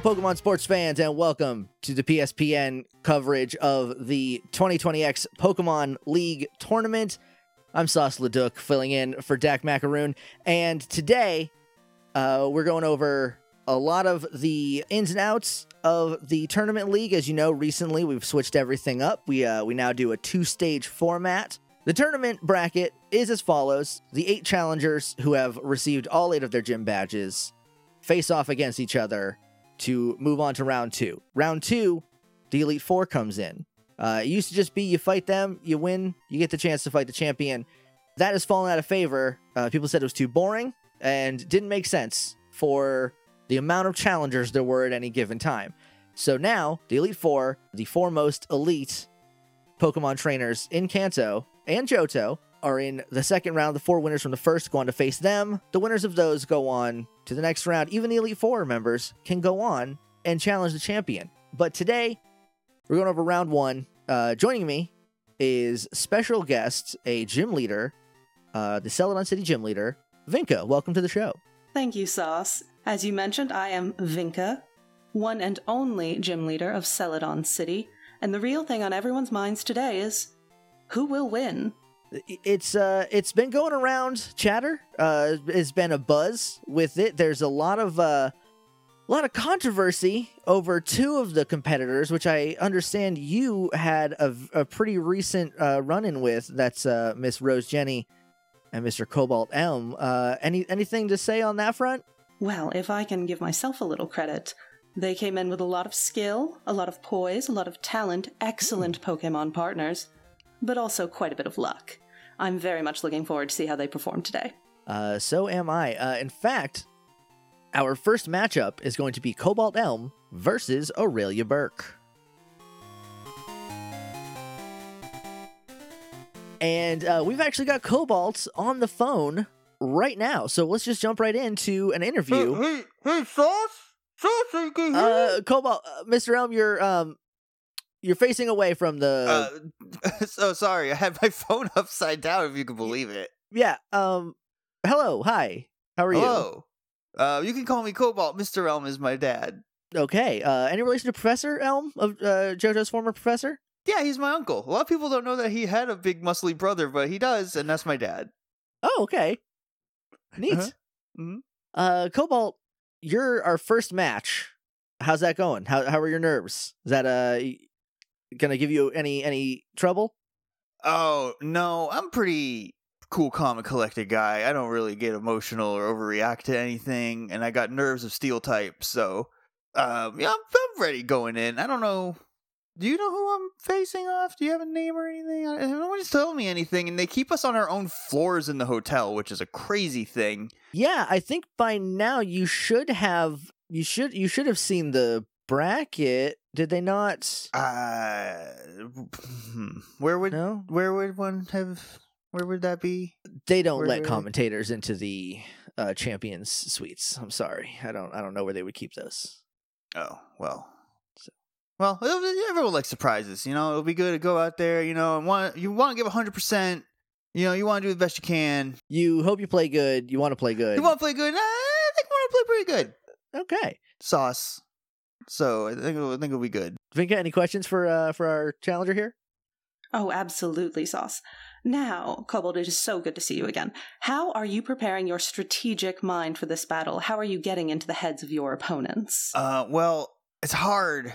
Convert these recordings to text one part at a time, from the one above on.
Pokemon sports fans, and welcome to the PSPN coverage of the 2020X Pokemon League tournament. I'm Sauce Leduc, filling in for Dak Macaroon, and today uh, we're going over a lot of the ins and outs of the tournament league. As you know, recently we've switched everything up. We uh, we now do a two stage format. The tournament bracket is as follows: the eight challengers who have received all eight of their gym badges face off against each other to move on to round two. Round two, the Elite Four comes in. Uh, it used to just be you fight them, you win, you get the chance to fight the champion. That has fallen out of favor. Uh, people said it was too boring and didn't make sense for the amount of challengers there were at any given time. So now, the Elite Four, the foremost elite Pokemon trainers in Kanto and Johto, are in the second round. The four winners from the first go on to face them. The winners of those go on to the next round. Even the Elite Four members can go on and challenge the champion. But today, we're going over round one. Uh, joining me is special guest, a gym leader, uh, the Celadon City gym leader, Vinka. Welcome to the show. Thank you, Sauce. As you mentioned, I am Vinka, one and only gym leader of Celadon City, and the real thing on everyone's minds today is who will win? It's uh, it's been going around chatter. Uh, it's been a buzz with it. There's a lot of uh, a lot of controversy over two of the competitors, which I understand you had a, a pretty recent uh, run-in with. That's uh, Miss Rose Jenny and Mr. Cobalt Elm. Uh, any anything to say on that front? Well, if I can give myself a little credit, they came in with a lot of skill, a lot of poise, a lot of talent, excellent Pokemon partners, but also quite a bit of luck. I'm very much looking forward to see how they perform today. Uh, so am I. Uh, in fact, our first matchup is going to be Cobalt Elm versus Aurelia Burke. And uh, we've actually got Cobalt on the phone right now. So let's just jump right into an interview. Hey, hey, hey Sauce? Sauce, you hear Uh, Cobalt, uh, Mr. Elm, you're um, you're facing away from the. Uh, so sorry, I had my phone upside down. If you can believe it. yeah. Um. Hello. Hi. How are you? Hello. Uh, you can call me Cobalt. Mr. Elm is my dad. Okay. Uh, any relation to Professor Elm of uh, Johto's former professor? Yeah, he's my uncle. A lot of people don't know that he had a big muscly brother, but he does, and that's my dad. Oh, okay. Neat. Uh-huh. Mhm. Uh, Cobalt, you're our first match. How's that going? How how are your nerves? Is that uh gonna give you any any trouble? Oh no, I'm pretty cool, calm, and collected guy. I don't really get emotional or overreact to anything, and I got nerves of steel type, so um, yeah, I'm, I'm ready going in. I don't know. Do you know who I'm facing off? Do you have a name or anything? I- No one's telling me anything, and they keep us on our own floors in the hotel, which is a crazy thing. Yeah, I think by now you should have you should you should have seen the bracket. Did they not? Uh, hmm, where would No, where would one have? Where would that be? they don't Where- let where- commentators into the uh, champions suites. I'm sorry, I don't I don't know where they would keep those. Oh well. So- Well, everyone likes surprises. You know, it'll be good to go out there. You know, and want you want to give hundred percent. You know, you want to do the best you can. You hope you play good. You want to play good. You want to play good. I think we want to play pretty good. okay. Sauce. So I think it'll, I think it'll be good. Vinka, any questions for uh for our challenger here? Oh, absolutely, Sauce. Now, Cobalt, it is so good to see you again. How are you preparing your strategic mind for this battle? How are you getting into the heads of your opponents? Uh, well, it's hard,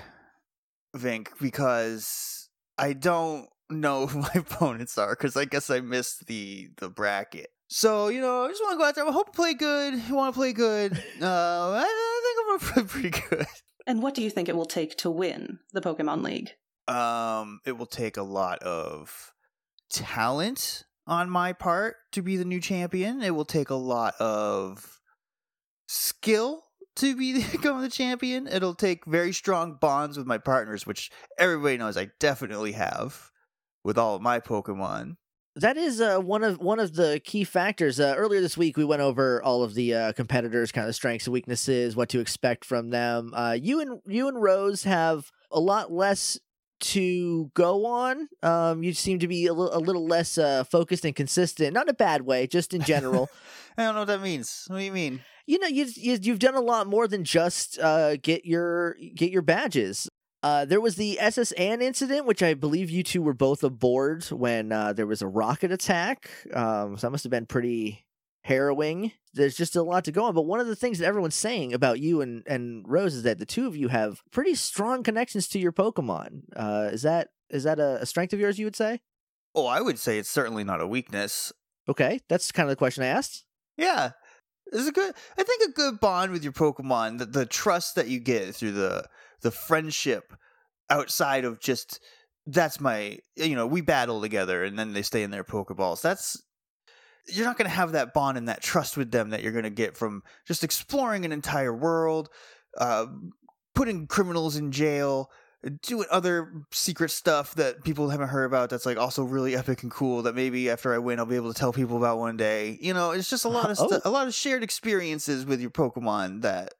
Vink, because I don't know who my opponents are. Because I guess I missed the the bracket. So you know, I just want to go out there. I hope to play good. I want to play good. Uh, I, I think I'm gonna play pretty good. And what do you think it will take to win the Pokemon League? Um, it will take a lot of talent on my part to be the new champion. It will take a lot of skill to be become the champion. It'll take very strong bonds with my partners, which everybody knows I definitely have with all of my Pokemon. That is uh, one of one of the key factors. Uh, earlier this week, we went over all of the uh, competitors, kind of strengths and weaknesses, what to expect from them. Uh, you and you and Rose have a lot less to go on. Um, you seem to be a, little less uh, focused and consistent, not in a bad way, just in general. I don't know what that means. What do you mean? you know, you, you you've done a lot more than just uh, get your get your badges. Uh, there was the S.S. Anne incident, which I believe you two were both aboard when uh, there was a rocket attack. Um, so that must have been pretty harrowing. There's just a lot to go on. But one of the things that everyone's saying about you and, and Rose is that the two of you have pretty strong connections to your Pokemon. Uh, is that is that a, a strength of yours? You would say? Oh, I would say it's certainly not a weakness. Okay, that's kind of the question I asked. Yeah. It's a good I think a good bond with your Pokemon, the, the trust that you get through the the friendship outside of just that's my you know, we battle together and then they stay in their Pokeballs. That's you're not gonna have that bond and that trust with them that you're gonna get from just exploring an entire world, uh putting criminals in jail, doing other secret stuff that people haven't heard about that's like also really epic and cool that maybe after I win I'll be able to tell people about one day. You know, it's just a lot of Oh. stu- a lot of shared experiences with your Pokemon that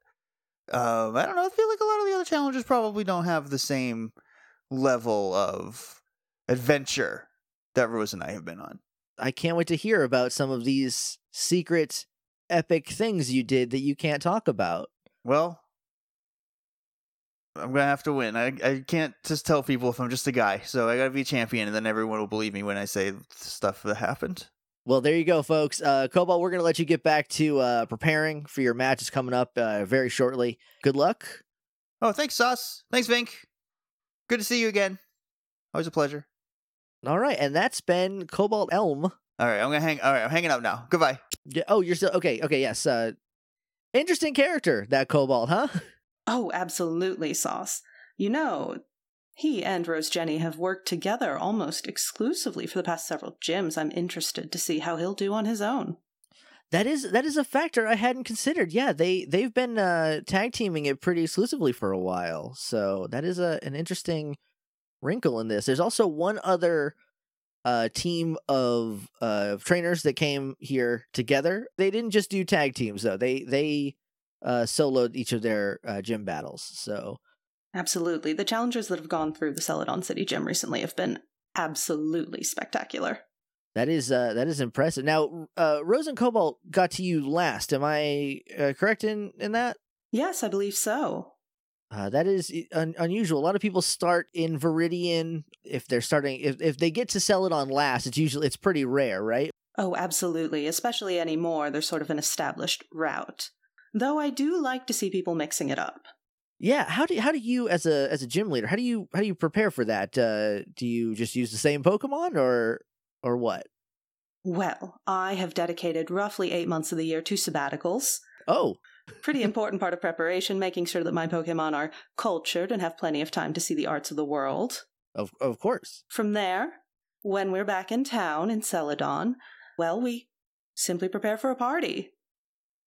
um I don't know, I feel like a lot of the other challenges probably don't have the same level of adventure that Rose and I have been on. I can't wait to hear about some of these secret epic things you did that you can't talk about. Well, I'm gonna have to win. I I can't just tell people if I'm just a guy. So I gotta be a champion, and then everyone will believe me when I say stuff that happened. Well, there you go, folks. Uh, Cobalt, we're going to let you get back to uh, preparing for your matches coming up uh, very shortly. Good luck. Oh, thanks, Sauce. Thanks, Vink. Good to see you again. Always a pleasure. All right, and that's been Cobalt Elm. All right, I'm gonna hang. All right, I'm hanging up now. Goodbye. Yeah, oh, you're still okay. Okay, yes. Uh, interesting character that Cobalt, huh? Oh, absolutely, Sauce. You know, he and Rose Jenny have worked together almost exclusively for the past several gyms. I'm interested to see how he'll do on his own. That is that is a factor I hadn't considered. Yeah, they they've been uh, tag teaming it pretty exclusively for a while, so that is a an interesting wrinkle in this. There's also one other uh, team of uh, trainers that came here together. They didn't just do tag teams though. They they uh, soloed each of their uh, gym battles. So Absolutely. The challengers that have gone through the Celadon City Gym recently have been absolutely spectacular. that is uh, that is impressive. Now, uh, Rose and Cobalt got to you last. Am I uh, correct in in that? Yes, I believe so. Uh, that is un- unusual. A lot of people start in Viridian if they're starting if if they get to Celadon last. It's usually it's pretty rare, right? Oh, absolutely. Especially anymore, they're sort of an established route. Though I do like to see people mixing it up. Yeah. How do how do you as a as a gym leader how do you how do you prepare for that? Uh, do you just use the same Pokemon or or what? Well, I have dedicated roughly eight months of the year to sabbaticals. Oh, Pretty important part of preparation, making sure that my Pokemon are cultured and have plenty of time to see the arts of the world. of of course. From there, when we're back in town in Celadon, well, we simply prepare for a party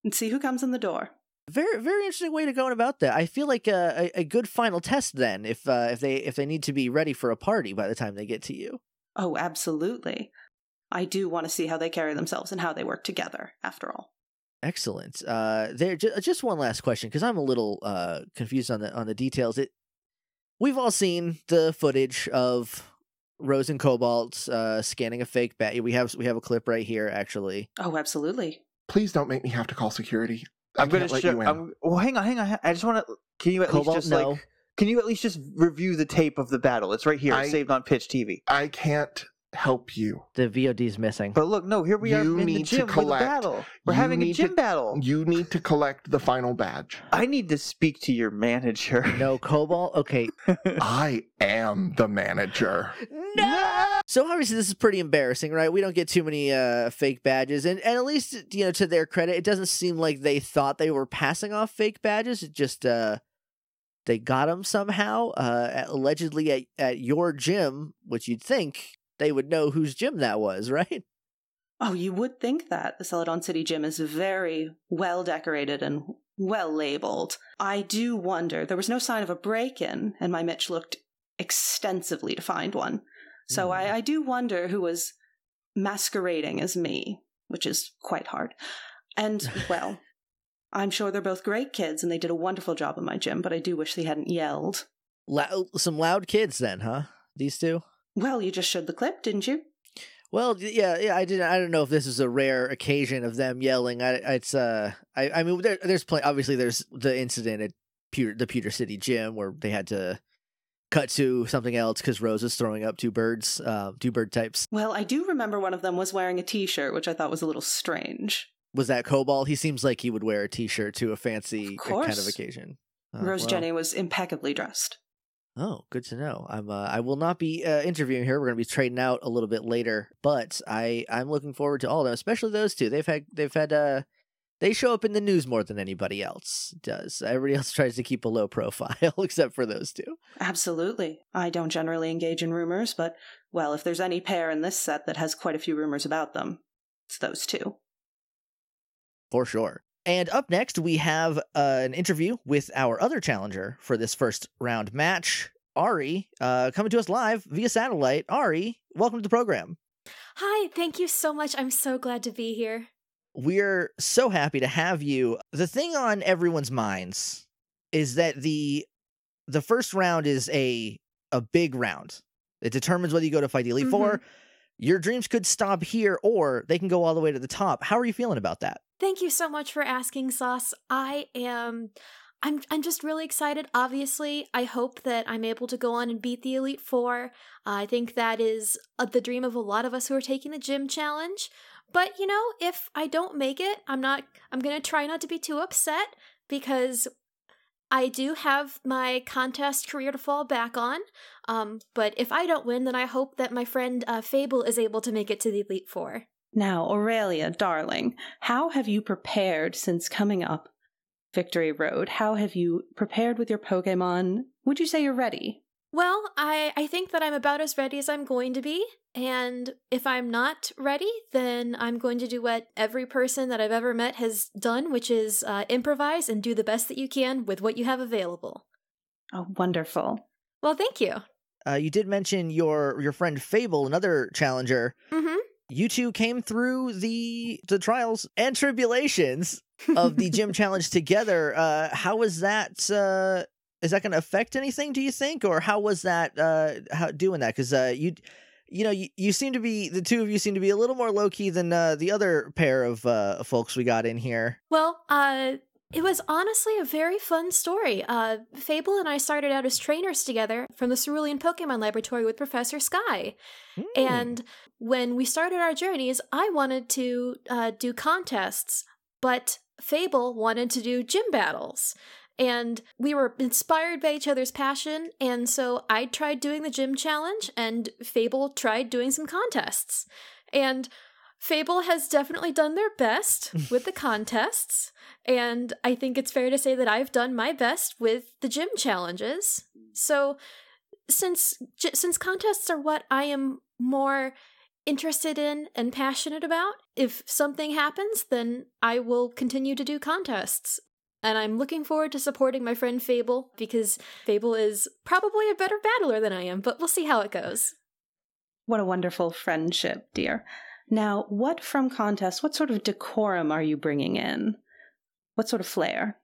and see who comes in the door. Very very interesting way to go about that. I feel like a, a, a good final test then if uh, if they if they need to be ready for a party by the time they get to you. Oh, absolutely. I do want to see how they carry themselves and how they work together, after all. Excellent. Uh, there, ju- just one last question because I'm a little uh confused on the on the details. It, we've all seen the footage of Rose and Cobalt uh scanning a fake bat. We have we have a clip right here, actually. Oh, absolutely. Please don't make me have to call security. I'm gonna show. you in. I'm, well, hang on, hang on. I just want to. Can you at Cobalt, least just no. like? Can you at least just review the tape of the battle? It's right here, I- saved on Pitch TV. I can't help you. The VOD's missing. But look, no, here we are You in the need to gym with a battle. We're having a gym to- battle. You need to collect the final badge. I need to speak to your manager. no Cobalt. Okay. I am the manager. No. So obviously this is pretty embarrassing, right? We don't get too many uh fake badges, and and at least you know to their credit, it doesn't seem like they thought they were passing off fake badges. It just uh they got them somehow, uh allegedly at at your gym, which you'd think they would know whose gym that was, right? Oh, you would think that. The Celadon City Gym is very well decorated and well labeled. I do wonder. There was no sign of a break in, and my Mitch looked extensively to find one. So Hmm. I, I do wonder who was masquerading as me, which is quite hard. And, well, I'm sure they're both great kids and they did a wonderful job in my gym, but I do wish they hadn't yelled. Lou- some loud kids then, huh? These two. Well, you just showed the clip, didn't you? Well, yeah, yeah. I didn't. I don't know if this is a rare occasion of them yelling. I, it's uh, I, I mean, there, there's plenty. Obviously, there's the incident at Pewter, the Pewter City gym where they had to cut to something else because Rose is throwing up two birds, uh, two bird types. Well, I do remember one of them was wearing a t shirt, which I thought was a little strange. Was that Cobalt? He seems like he would wear a T-shirt to a fancy Of kind of occasion. Oh, Rose well. Jenny was impeccably dressed. Oh, good to know. I'm. Uh, I will not be uh, interviewing here. We're going to be trading out a little bit later, but I I'm looking forward to all of them, especially those two. They've had they've had uh they show up in the news more than anybody else does. Everybody else tries to keep a low profile except for those two. Absolutely. I don't generally engage in rumors, but, well, if there's any pair in this set that has quite a few rumors about them, it's those two. For sure. And up next, we have uh, an interview with our other challenger for this first round match, Ari, uh, coming to us live via satellite. Ari, welcome to the program. Hi, thank you so much. I'm so glad to be here. We're so happy to have you. The thing on everyone's minds is that the the first round is a a big round. It determines whether you go to Fight Elite Four. Your dreams could stop here, or they can go all the way to the top. How are you feeling about that? Thank you so much for asking, Sauce. I am I'm I'm just really excited. Obviously, I hope that I'm able to go on and beat the Elite 4. I think that is uh, the dream of a lot of us who are taking the gym challenge. But, you know, if I don't make it, I'm not I'm going to try not to be too upset because I do have my contest career to fall back on. Um, but if I don't win, then I hope that my friend uh, Fable is able to make it to the Elite 4. Now, Aurelia, darling, how have you prepared since coming up Victory Road? How have you prepared with your Pokemon? Would you say you're ready? Well, I, I think that I'm about as ready as I'm going to be. And if I'm not ready, then I'm going to do what every person that I've ever met has done, which is uh, improvise and do the best that you can with what you have available. Oh, wonderful. Well, thank you. Uh, you did mention your your friend Fable, another challenger. Mm-hmm. You two came through the the trials and tribulations of the gym challenge together. Uh, how was that? Uh, is that going to affect anything? Do you think, or how was that? Uh, how doing that? Because uh, you, you know, you, you seem to be the two of you seem to be a little more low key than uh, the other pair of uh, folks we got in here. Well, uh, it was honestly a very fun story. Uh, Fable and I started out as trainers together from the Cerulean Pokemon Laboratory with Professor Sky. Hmm. And when we started our journeys, I wanted to uh, do contests, but Fable wanted to do gym battles. And we were inspired by each other's passion, and so I tried doing the gym challenge, and Fable tried doing some contests. And Fable has definitely done their best with the contests, and I think it's fair to say that I've done my best with the gym challenges. So, since j- since contests are what I am more interested in and passionate about, if something happens, then I will continue to do contests. And I'm looking forward to supporting my friend Fable because Fable is probably a better battler than I am, but we'll see how it goes. What a wonderful friendship, dear. Now, what from contest, what sort of decorum are you bringing in? What sort of flair?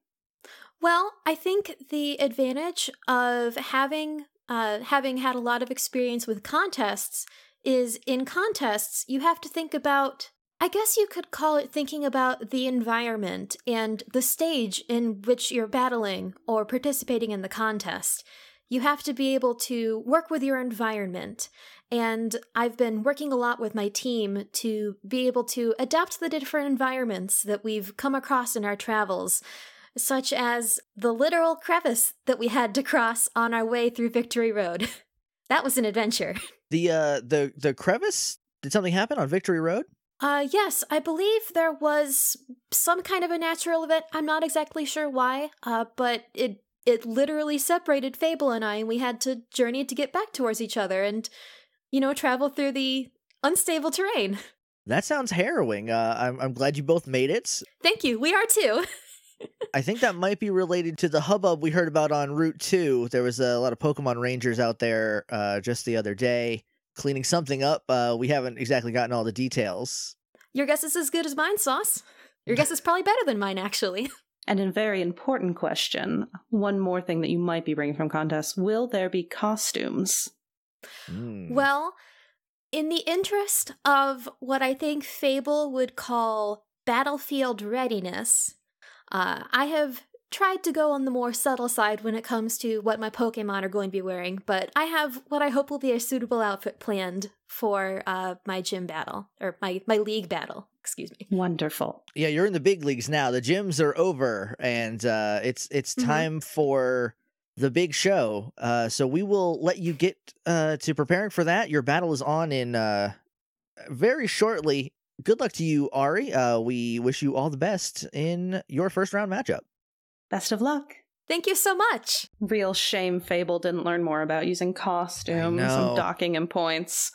Well, I think the advantage of having uh, having had a lot of experience with contests is in contests you have to think about. I guess you could call it thinking about the environment and the stage in which you're battling or participating in the contest. You have to be able to work with your environment. And I've been working a lot with my team to be able to adapt the different environments that we've come across in our travels such as the literal crevice that we had to cross on our way through Victory Road. that was an adventure. The uh the the crevice. Did something happen on Victory Road? Uh yes, I believe there was some kind of a natural event. I'm not exactly sure why, uh but it it literally separated Fable and I and we had to journey to get back towards each other and you know, travel through the unstable terrain. That sounds harrowing. Uh, I'm I'm glad you both made it. Thank you. We are too. I think that might be related to the hubbub we heard about on Route 2. There was a lot of Pokemon Rangers out there uh, just the other day cleaning something up. Uh, we haven't exactly gotten all the details. Your guess is as good as mine, Sauce. Your guess is probably better than mine actually. And a very important question one more thing that you might be bringing from contests will there be costumes? Mm. Well, in the interest of what I think Fable would call battlefield readiness, uh, I have tried to go on the more subtle side when it comes to what my Pokemon are going to be wearing, but I have what I hope will be a suitable outfit planned for uh, my gym battle, or my, my league battle, excuse me. Wonderful. yeah, you're in the big leagues now. The gyms are over, and uh, it's it's Mhm. time for the big show. Uh, so we will let you get uh, to preparing for that. Your battle is on in uh, very shortly. Good luck to you, Ari. Uh, we wish you all the best in your first round matchup. Best of luck. Thank you so much. Real shame Fable didn't learn more about using costumes and docking and points.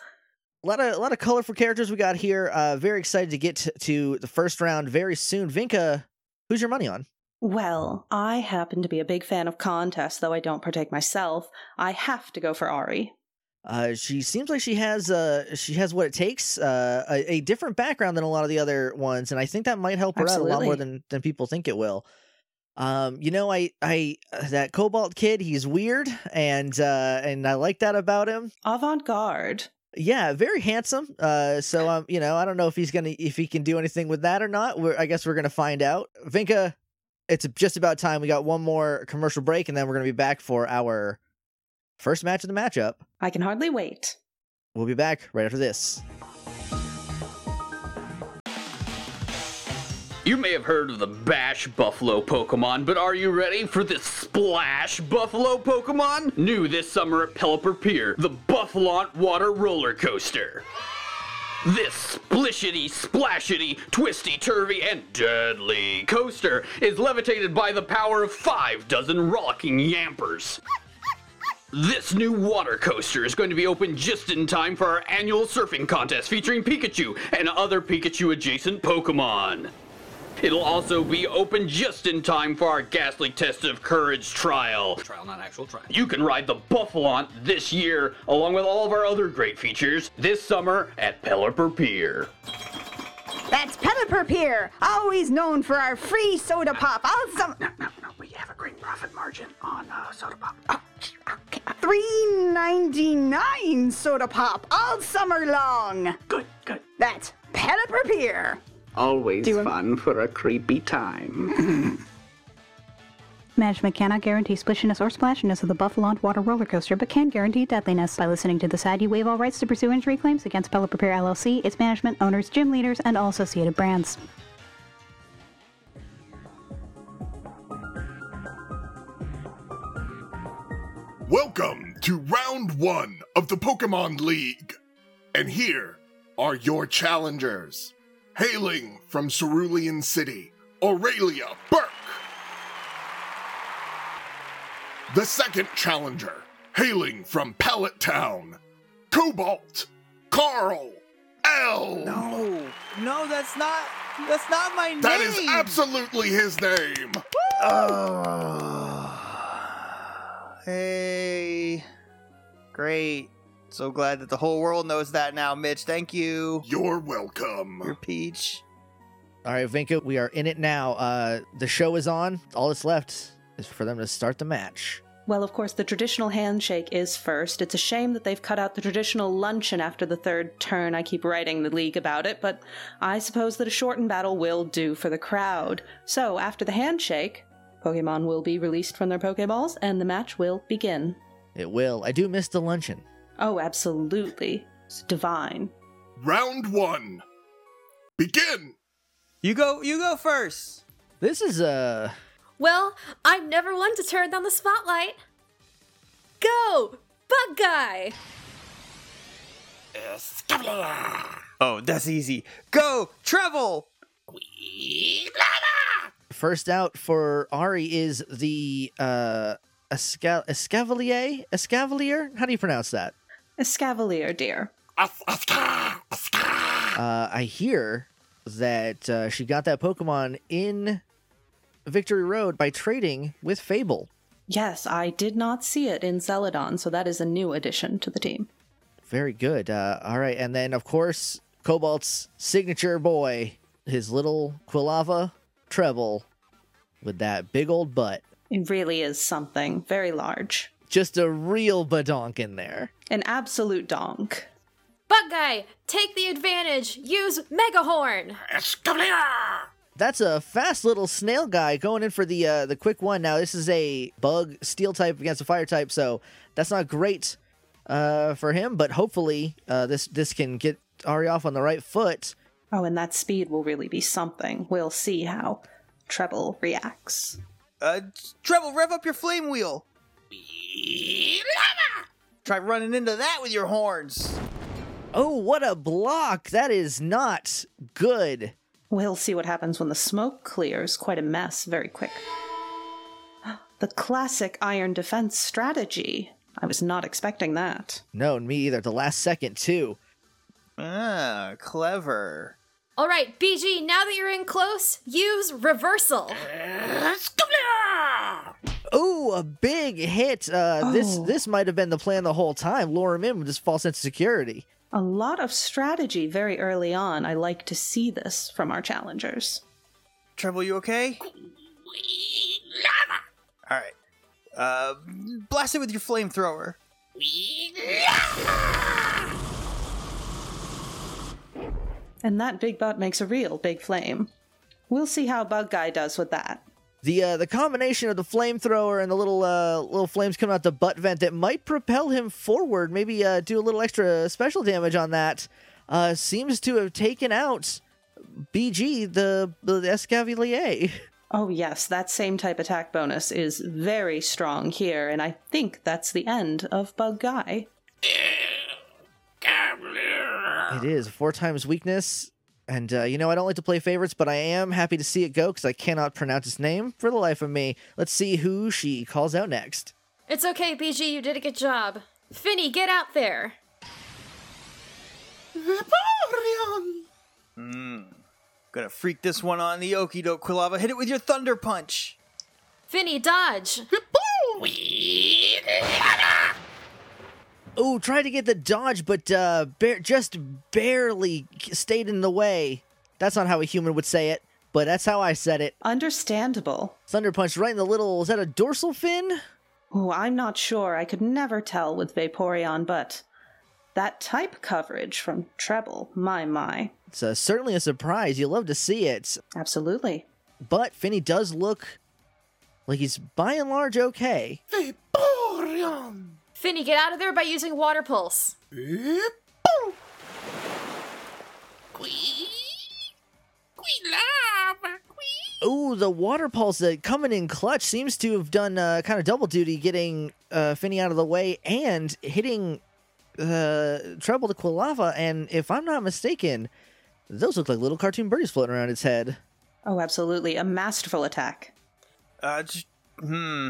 A lot of a lot of colorful characters we got here. Uh, very excited to get to, to the first round very soon. Vinka, who's your money on? Well, I happen to be a big fan of contests, though I don't partake myself. I have to go for Ari. Uh, she seems like she has uh she has what it takes. Uh, a, a different background than a lot of the other ones, and I think that might help her out a lot more than than people think it will. Um, you know, I I uh, that Cobalt kid, he's weird, and uh, and I like that about him. Avant garde. Yeah, very handsome. Uh, so um, you know, I don't know if he's gonna if he can do anything with that or not. We're, I guess we're gonna find out. Vinka, it's just about time. We got one more commercial break, and then we're gonna be back for our first match of the matchup. I can hardly wait. We'll be back right after this. You may have heard of the Bash Buffalo Pokemon, but are you ready for the Splash Buffalo Pokemon? New this summer at Pelipper Pier, the Bouffalant Water Roller Coaster. This splishity, splashity, twisty, turvy, and deadly coaster is levitated by the power of five dozen rollicking yampers. This new water coaster is going to be open just in time for our annual surfing contest featuring Pikachu and other Pikachu adjacent Pokemon. It'll also be open just in time for our ghastly test of courage trial. Trial, not actual trial. You can ride the Bouffalant this year, along with all of our other great features, this summer at Pelipper Pier. That's Pelipper Pier, always known for our free soda pop all summer. No, no, no, we have a great profit margin on uh, soda pop. Three ninety nine soda pop all summer long. Good, good. That's Pelipper Pier. Always Do you- fun for a creepy time. Management cannot guarantee splishiness or splashiness of the Bouffalant water roller coaster, but can guarantee deadliness. By listening to this ad, you waive all rights to pursue injury claims against Pelipper Pier LLC, its management, owners, gym leaders, and all associated brands. Welcome to round one of the Pokemon League. And here are your challengers. Hailing from Cerulean City, Aurelia Burke. The second challenger, hailing from Pallet Town, Cobalt, Carl L. No, no, that's not. That's not my name. That is absolutely his name. Oh. Hey. Great. So glad that the whole world knows that now, Mitch. Thank you. You're welcome. You're Peach. All right, Vinka, we are in it now. Uh, the show is on. All that's left is for them to start the match. Well, of course, the traditional handshake is first. It's a shame that they've cut out the traditional luncheon after the third turn. I keep writing the league about it, but I suppose that a shortened battle will do for the crowd. So, after the handshake, Pokemon will be released from their Pokeballs and the match will begin. It will. I do miss the luncheon. Oh, absolutely. It's divine. Round one. Begin. You go. You go first. This is uh Well, I'm never one to turn down the spotlight. Go, Bug Guy! Oh, that's easy. Go, Treble. first out for Ari is the uh Esca- Escavalier? Escavalier? How do you pronounce that? Escavalier, dear. Uh I hear that uh, she got that Pokemon in Victory Road by trading with Fable. Yes, I did not see it in Celadon, so that is a new addition to the team. Very good. Uh, all right, and then of course Cobalt's signature boy, his little Quilava treble, with that big old butt. It really is something very large. Just a real badonk in there. An absolute donk. Bug guy, take the advantage. Use Mega Horn. That's a fast little snail guy going in for the uh, the quick one. Now this is a bug steel type against a fire type, so that's not great uh, for him. But hopefully uh, this this can get Ari off on the right foot. Oh, and that speed will really be something. We'll see how Treble reacts. Uh, Treble, rev up your flame wheel. Try running into that with your horns. Oh, what a block! That is not good. We'll see what happens when the smoke clears. Quite a mess, very quick. The classic iron defense strategy. I was not expecting that. No, me either. The last second too. Ah, clever. All right, BG, now that you're in close, use reversal. Oh, a big hit. Uh, This Oh. this might have been the plan the whole time. Lure him in with this false sense of security. A lot of strategy very early on. I like to see this from our challengers. Treble, you okay? All right. Uh, blast it with your flamethrower. And that big butt makes a real big flame. We'll see how Bug Guy does with that. The uh, the combination of the flamethrower and the little uh, little flames coming out the butt vent that might propel him forward, maybe uh, do a little extra special damage on that, uh, seems to have taken out BG the the Escavalier. Oh, yes, that same type attack bonus is very strong here, and I think that's the end of Bug Guy. It is four times weakness, and uh, you know I don't like to play favorites, but I am happy to see it go because I cannot pronounce his name for the life of me. Let's see who she calls out next. It's okay, BG, you did a good job. Finny, get out there. Hmm. Gonna freak this one on the okie doke, Quilava. Hit it with your thunder punch. Finny, dodge. Oh, tried to get the dodge, but uh, bar- just barely stayed in the way. That's not how a human would say it, but that's how I said it. Understandable. Thunder punch right in the little. Is that a dorsal fin? Oh, I'm not sure. I could never tell with Vaporeon, but that type coverage from Treble, my, my. It's uh, certainly a surprise. You love to see it, Absolutely. but Finny does look like he's by and large okay. Finny, get out of there by using water pulse. Ooh, the water pulse that coming in clutch seems to have done uh, kind of double duty, getting uh, Finny out of the way and hitting uh, Treble to Quilava. And if I'm not mistaken, those look like little cartoon birdies floating around its head. Oh, absolutely. A masterful attack. Uh, j- hmm.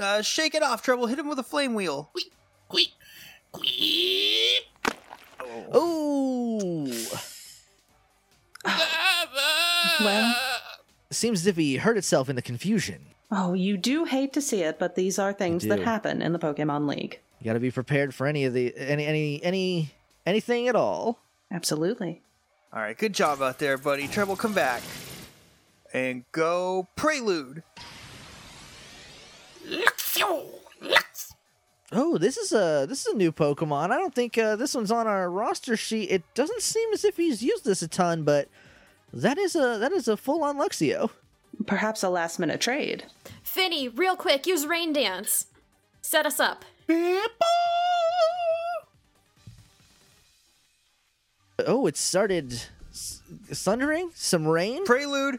Uh, shake it off, Treble. Hit him with a flame wheel. Ooh, Well, seems as if he hurt itself in the confusion. oh, you do hate to see it, but these are things that happen in the Pokemon League. You got to be prepared for any of the any any any anything at all. Absolutely. All right, good job out there, buddy. Treble, come back. And go Prelude. Oh, this is a this is a new Pokemon. I don't think uh, this one's on our roster sheet. It doesn't seem as if he's used this a ton, but that is a that is a full on Luxio. Perhaps a last minute trade. Finny, real quick, use Rain Dance. Set us up. Oh, it started s- thundering, some rain. Prelude.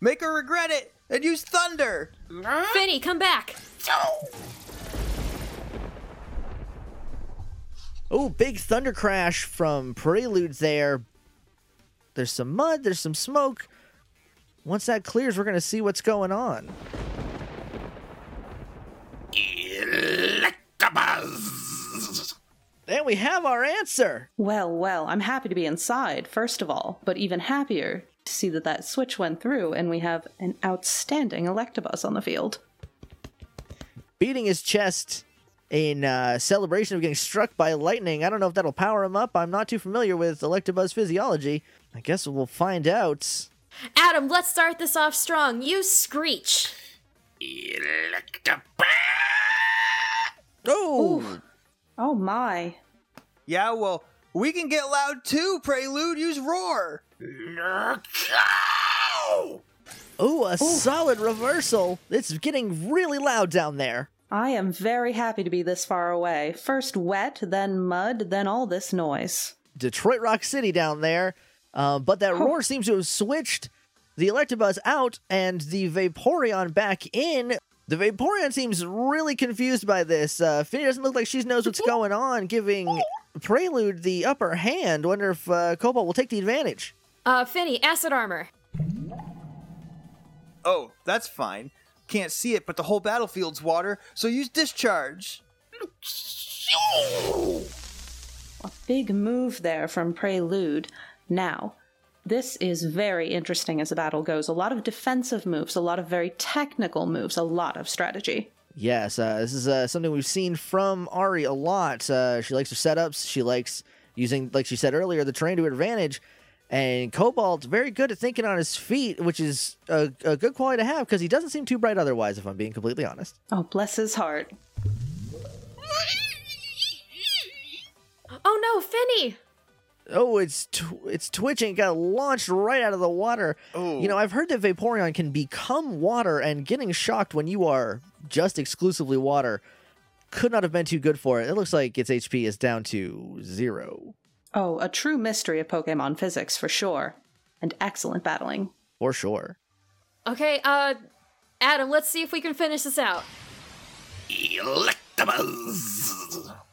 Make her regret it. And use Thunder. Finny, come back. Oh, big thunder crash from Prelude there. There's some mud, there's some smoke. Once that clears, we're going to see what's going on. And we have our answer. Well, well, I'm happy to be inside, first of all, but even happier to see that that switch went through and we have an outstanding Electabuzz on the field. Beating his chest in uh, celebration of getting struck by lightning. I don't know if that'll power him up. I'm not too familiar with Electabuzz physiology. I guess we'll find out. Adam, let's start this off strong. You screech. Electabuzz! Oh, Oh my. Yeah, well, we can get loud too, Prelude. Use roar. Oh, a solid reversal. It's getting really loud down there. I am very happy to be this far away. First wet, then mud, then all this noise. Detroit Rock City down there. Uh, but that roar seems to have switched the Electabuzz out and the Vaporeon back in. The Vaporeon seems really confused by this. Uh, Finny doesn't look like she knows what's going on, giving Prelude the upper hand. Wonder if uh, Cobalt will take the advantage. Uh, Finny, acid armor. Oh, that's fine. Can't see it, but the whole battlefield's water, so use discharge. A big move there from Prelude. Now, this is very interesting as the battle goes. A lot of defensive moves, a lot of very technical moves, a lot of strategy. Yes, uh, this is uh, something we've seen from Ari a lot. Uh, she likes her setups. She likes using, like she said earlier, the terrain to her advantage. And Cobalt very good at thinking on his feet, which is a, a good quality to have because he doesn't seem too bright otherwise. If I'm being completely honest. Oh, bless his heart. Oh no, Finny! Oh, it's tw- it's twitching. It got launched right out of the water. Oh. You know, I've heard that Vaporeon can become water, and getting shocked when you are just exclusively water could not have been too good for it. It looks like its HP is down to zero. Oh, a true mystery of Pokemon physics for sure. And excellent battling. For sure. Okay, uh, Adam, let's see if we can finish this out. Electabuzz!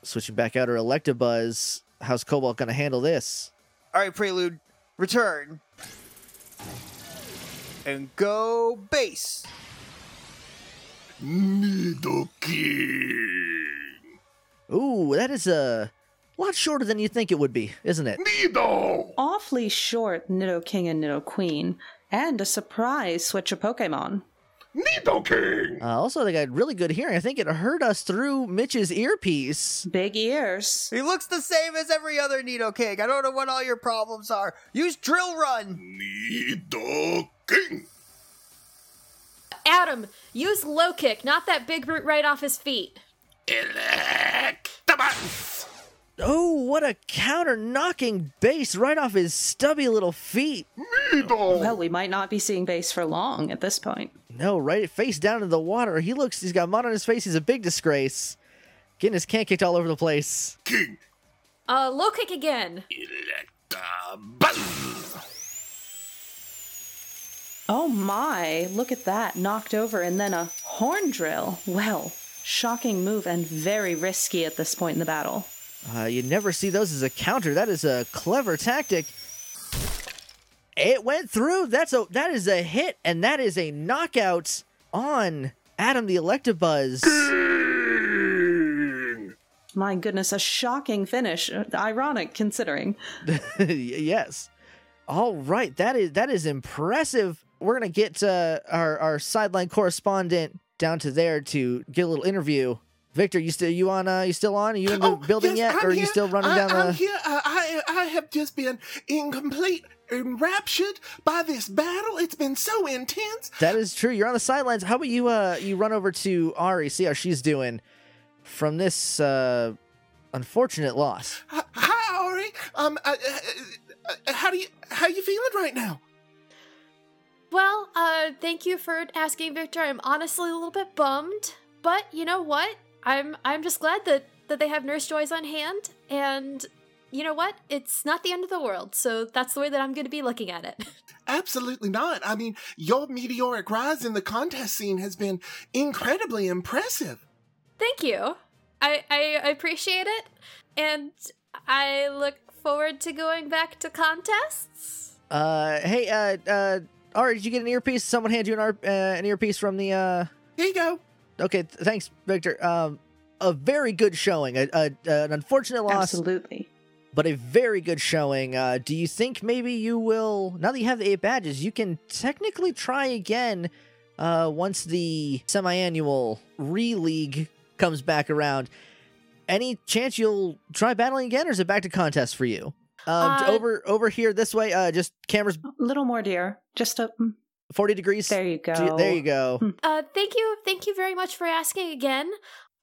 Switching back out her Electabuzz. How's Cobalt going to handle this? All right, Prelude, return. And go base. Nidoking. Ooh, that is a lot shorter than you think it would be, isn't it? Nido. Awfully short Nido King and Nido Queen, And a surprise switch of Pokemon. Nidoking. Uh, also, they got really good hearing. I think it heard us through Mitch's earpiece. Big ears. He looks the same as every other Nido King. I don't know what all your problems are. Use Drill Run. Nido King! Adam, use low kick, not that big brute right off his feet. Electabuzz. Oh, what a counter knocking base right off his stubby little feet. Nido. Well, we might not be seeing base for long at this point. No, right face down in the water. He looks, he's got mud on his face. He's a big disgrace. Getting his can kicked all over the place. King. Uh, low kick again. Electabuzz. Oh my, look at that. Knocked over and then a horn drill. Well, shocking move and very risky at this point in the battle. Uh, you never see those as a counter. That is a clever tactic. It went through. That's a that is a hit, and that is a knockout on Adam the Electabuzz. My goodness, a shocking finish. Ironic considering. yes. All right, that is that is impressive. We're gonna get uh, our our sideline correspondent down to there to get a little interview. Victor, you still you on? Uh, you still on? Are you in the building yes, yet, I'm or are you still running I, down the? I'm here. Uh, I I have just been in complete enraptured by this battle. It's been so intense. That is true. You're on the sidelines. How about you? Uh, you run over to Ari, see how she's doing from this uh, unfortunate loss. Hi, hi Ari. Um, uh, uh, uh, how do you how you feeling right now? Well, uh, thank you for asking, Victor. I'm honestly a little bit bummed, but you know what? I'm I'm just glad that that they have Nurse Joys on hand, and you know what? It's not the end of the world. So that's the way that I'm going to be looking at it. Absolutely not. I mean, your meteoric rise in the contest scene has been incredibly impressive. Thank you. I, I I appreciate it, and I look forward to going back to contests. Uh, hey, uh, uh, Ari, did you get an earpiece? Someone hand you an, ar- uh, an earpiece from the. Uh... Here you go. Okay, th- thanks, Victor. Um, a very good showing. A, a, an unfortunate loss, Absolutely. but a very good showing. Uh, do you think maybe you will? Now that you have the eight badges, you can technically try again. Uh, once the semi-annual re-league comes back around, any chance you'll try battling again, or is it back to contest for you? Um, Uh, over over here this way. Uh, just cameras A little more, dear. Just a. mm, forty degrees. There you Do- go. There you go. Hmm. Uh, thank you, thank you very much for asking again.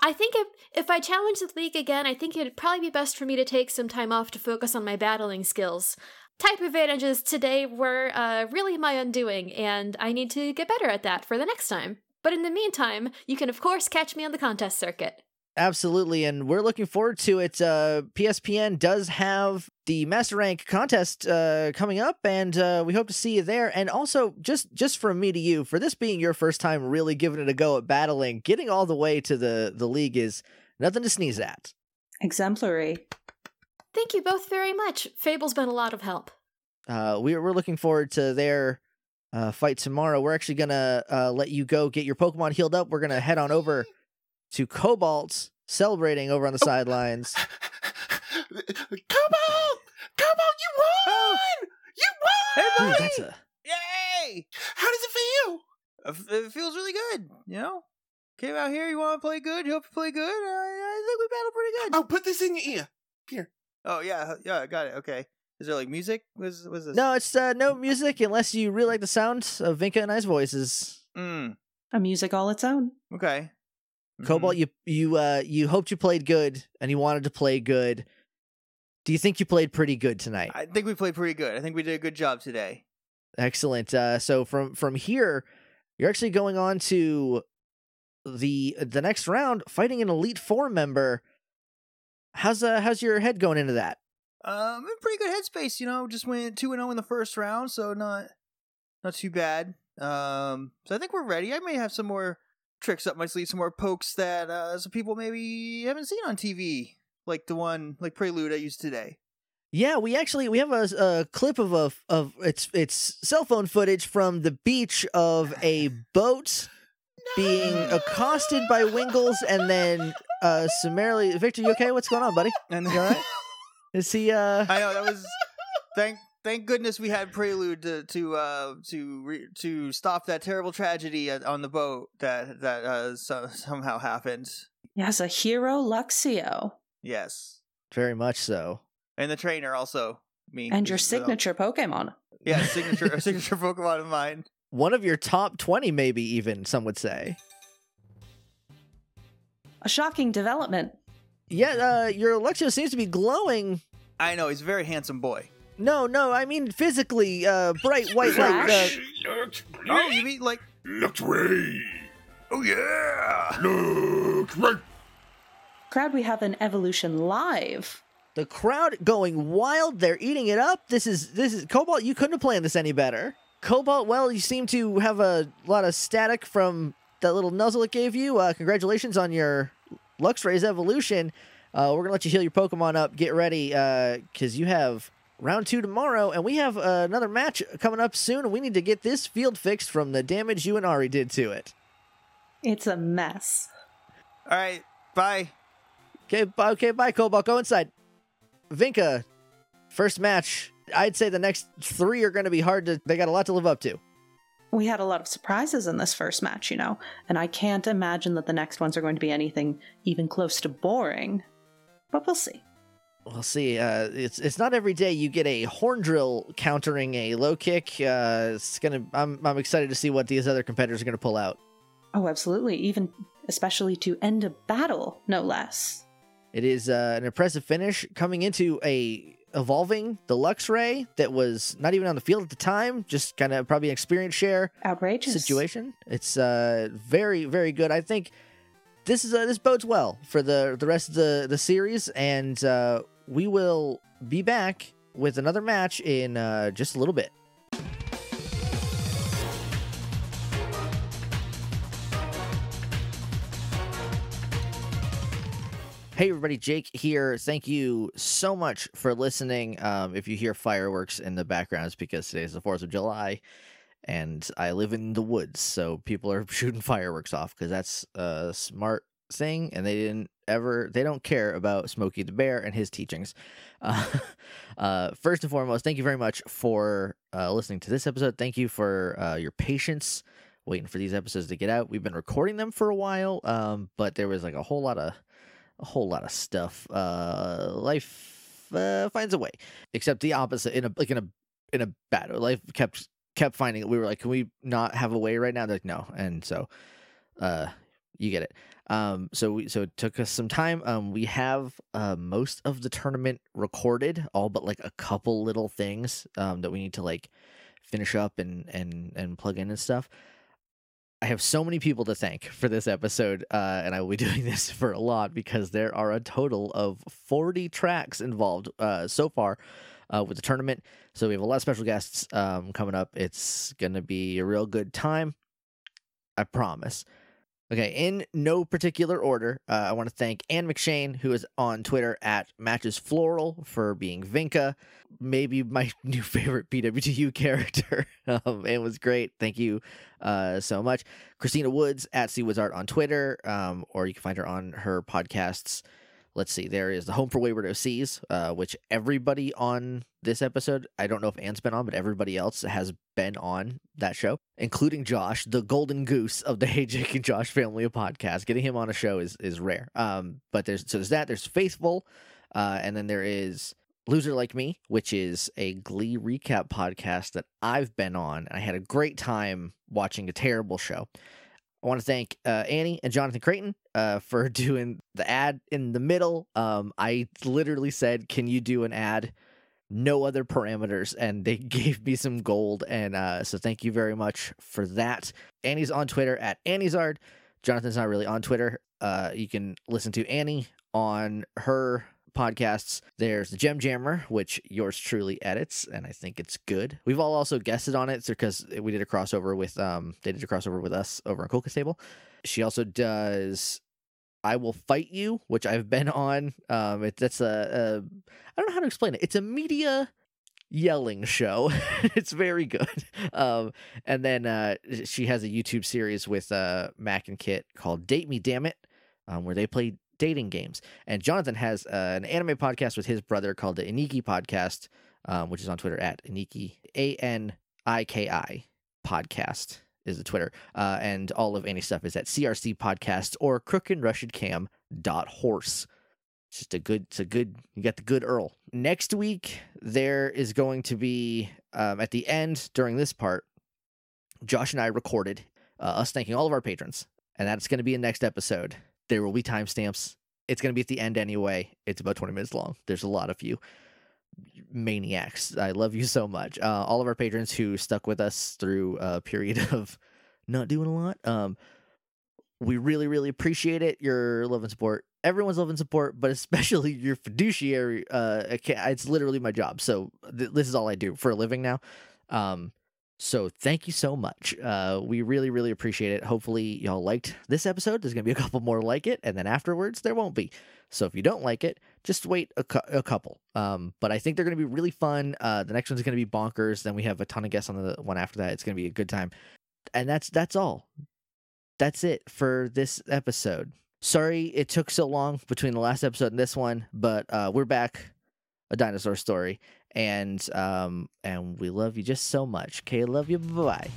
I think if if I challenge the league again, I think it'd probably be best for me to take some time off to focus on my battling skills. Type advantages today were uh, really my undoing, and I need to get better at that for the next time. But in the meantime, you can of course catch me on the contest circuit. Absolutely, and we're looking forward to it. Uh, PSPN does have the Master Rank contest uh, coming up, and uh, we hope to see you there. And also, just just from me to you, for this being your first time really giving it a go at battling, getting all the way to the the league is nothing to sneeze at. Exemplary. Thank you both very much. Fable's been a lot of help. Uh, we're we're looking forward to their uh, fight tomorrow. We're actually gonna uh, let you go get your Pokemon healed up. We're gonna head on over to Cobalt, celebrating over on the sidelines. Cobalt! Cobalt, you won! You won! Ooh, that's a Yay! How does it feel? Uh, It feels really good, you know? Came out here, you want to play good, you hope to play good. I, I think we battled pretty good. Oh, put this in your ear. Here. Oh, yeah, yeah, I got it. Okay. Is there like music? What's, what's this? no, it's uh, no music unless you really like the sound of Vinka and I's voices. Mm, A music all its own. okay. Cobalt, Mhm. you you uh you hoped you played good and you wanted to play good. Do you think you played pretty good tonight? I think we played pretty good. I think we did a good job today. Excellent. Uh, so from from here, you're actually going on to the the next round, fighting an Elite Four member. How's uh how's your head going into that? Um, in pretty good headspace, you know. Just went two and zero in the first round, so not not too bad. Um, so I think we're ready. I may have some more tricks up my sleeve, some more pokes that uh, some people maybe haven't seen on TV, like the one like Prelude I used today. Yeah, we actually we have a, a clip of a of it's it's cell phone footage from the beach of a boat being accosted by Wingulls and then uh summarily Victor, you okay? What's going on, buddy? And You all right? Is he uh I know that was thank thank goodness we had Prelude to to uh to re, to stop that terrible tragedy on the boat that that uh so, somehow happened. Yes, a hero Luxio. Yes, very much so. and the trainer also me And your as well. signature Pokemon. Yeah, signature signature Pokemon of mine. One of your top 20 maybe even some would say. A shocking development. Yeah, uh your Luxio seems to be glowing. I know he's a very handsome boy. No, no, I mean physically uh bright white light. Uh, Flash? Looks Oh, you mean like Luxray. oh yeah? Luxray. Crowd, we have an evolution live. the crowd going wild. They're eating it up. This is this is Cobalt. You couldn't have planned this any better. Cobalt. Well, you seem to have a lot of static from that little nuzzle it gave you. Uh, congratulations on your Luxray's evolution. Uh, we're gonna let you heal your Pokemon up. Get ready, because you have round two tomorrow, and we have uh, another match coming up soon. And we need to get this field fixed from the damage you and Ari did to it. It's a mess. All right, bye. Okay, bye, okay, bye, Cobalt. Go inside. Vinka, first match. I'd say the next three are going to be hard to. They got a lot to live up to. We had a lot of surprises in this first match, you know, and I can't imagine that the next ones are going to be anything even close to boring. But we'll see. We'll see. Uh, it's it's not every day you get a horn drill countering a low kick. Uh, it's gonna. I'm I'm excited to see what these other competitors are gonna pull out. Oh, absolutely. Even especially to end a battle, no less. It is uh, an impressive finish coming into a evolving the Luxray that was not even on the field at the time. Just kind of probably an experience share. Outrageous. situation. It's uh very very good. I think this is uh, this bodes well for the the rest of the the series, and uh, we will be back with another match in uh, just a little bit. Hey everybody, Jake here. Thank you so much for listening. Um, if you hear fireworks in the background, it's because today's the Fourth of July, and I live in the woods, so people are shooting fireworks off because that's a smart thing, and they didn't ever, they don't care about Smokey the Bear and his teachings. Uh, uh, first and foremost, thank you very much for uh, listening to this episode. Thank you for uh, your patience waiting for these episodes to get out. We've been recording them for a while, um, but there was like a whole lot of a whole lot of stuff. Uh, life uh, finds a way. Except the opposite in a like in a in a bad. Life kept kept finding it. we were like, can we not have a way right now? They're like, no. And so uh you get it. Um so we so it took us some time. Um we have uh most of the tournament recorded, all but like a couple little things um that we need to like finish up and and and plug in and stuff. I have so many people to thank for this episode, uh, and I will be doing this for a lot because there are a total of 40 tracks involved uh, so far uh, with the tournament. So we have a lot of special guests um, coming up. It's going to be a real good time. I promise. Okay, in no particular order, uh, I want to thank Ann McShane, who is on Twitter at Matches Floral, for being Vinka, maybe my new favorite PWTU character. um, it was great. Thank you uh, so much. Christina Woods at C Woods Art on Twitter, um, or you can find her on her podcasts. Let's see, there is the Home for Wayward OCs, uh, which everybody on this episode, I don't know if Anne's been on, but everybody else has been on that show, including Josh, the golden goose of the Hey Jake and Josh family of podcasts. Getting him on a show is is rare. Um, but there's so there's that. There's Faithful, uh, and then there is Loser Like Me, which is a Glee recap podcast that I've been on. I had a great time watching a terrible show. I want to thank uh, Annie and Jonathan Creighton uh, for doing the ad in the middle. Um, I literally said, "Can you do an ad?" No other parameters, and they gave me some gold. And uh, so, thank you very much for that. Annie's on Twitter at Anniezard. Jonathan's not really on Twitter. Uh, you can listen to Annie on her podcasts. There's the Gem Jammer, which yours truly edits, and I think it's good. We've all also guested on it because we did a crossover with um they did a crossover with us over on Coca Table. She also does I Will Fight You, which I've been on. Um it, that's a, a I don't know how to explain it. It's a media yelling show. it's very good. Um and then uh she has a YouTube series with uh Mac and Kit called Date Me Damn It, um, where they play dating games. And Jonathan has uh, an anime podcast with his brother called the Aniki Podcast, um, which is on Twitter at Aniki A N I K I Podcast is the Twitter. Uh, and all of any stuff is at CRC Podcast or Crooked Russian Cam dot horse. It's just a good. It's a good. You got the good Earl. Next week there is going to be um, at the end during this part. Josh and I recorded uh, us thanking all of our patrons, and that's going to be in next episode. There will be timestamps. It's going to be at the end anyway. It's about 20 minutes long. There's a lot of you maniacs. I love you so much. Uh, all of our patrons who stuck with us through a period of not doing a lot. Um, we really, really appreciate it. Your love and support. Everyone's love and support, but especially your fiduciary. Uh, it's literally my job. So th- this is all I do for a living now. Um, so thank you so much. Uh, we really, really appreciate it. Hopefully y'all liked this episode. There's gonna be a couple more like it, and then afterwards there won't be. So if you don't like it, just wait a, cu- a couple. Um, but I think they're gonna be really fun. Uh, the next one's gonna be bonkers. Then we have a ton of guests on the one after that. It's gonna be a good time. And that's that's all. That's it for this episode. Sorry it took so long between the last episode and this one, but uh, we're back. A dinosaur story and um and we love you just so much. Okay, love you. Bye bye.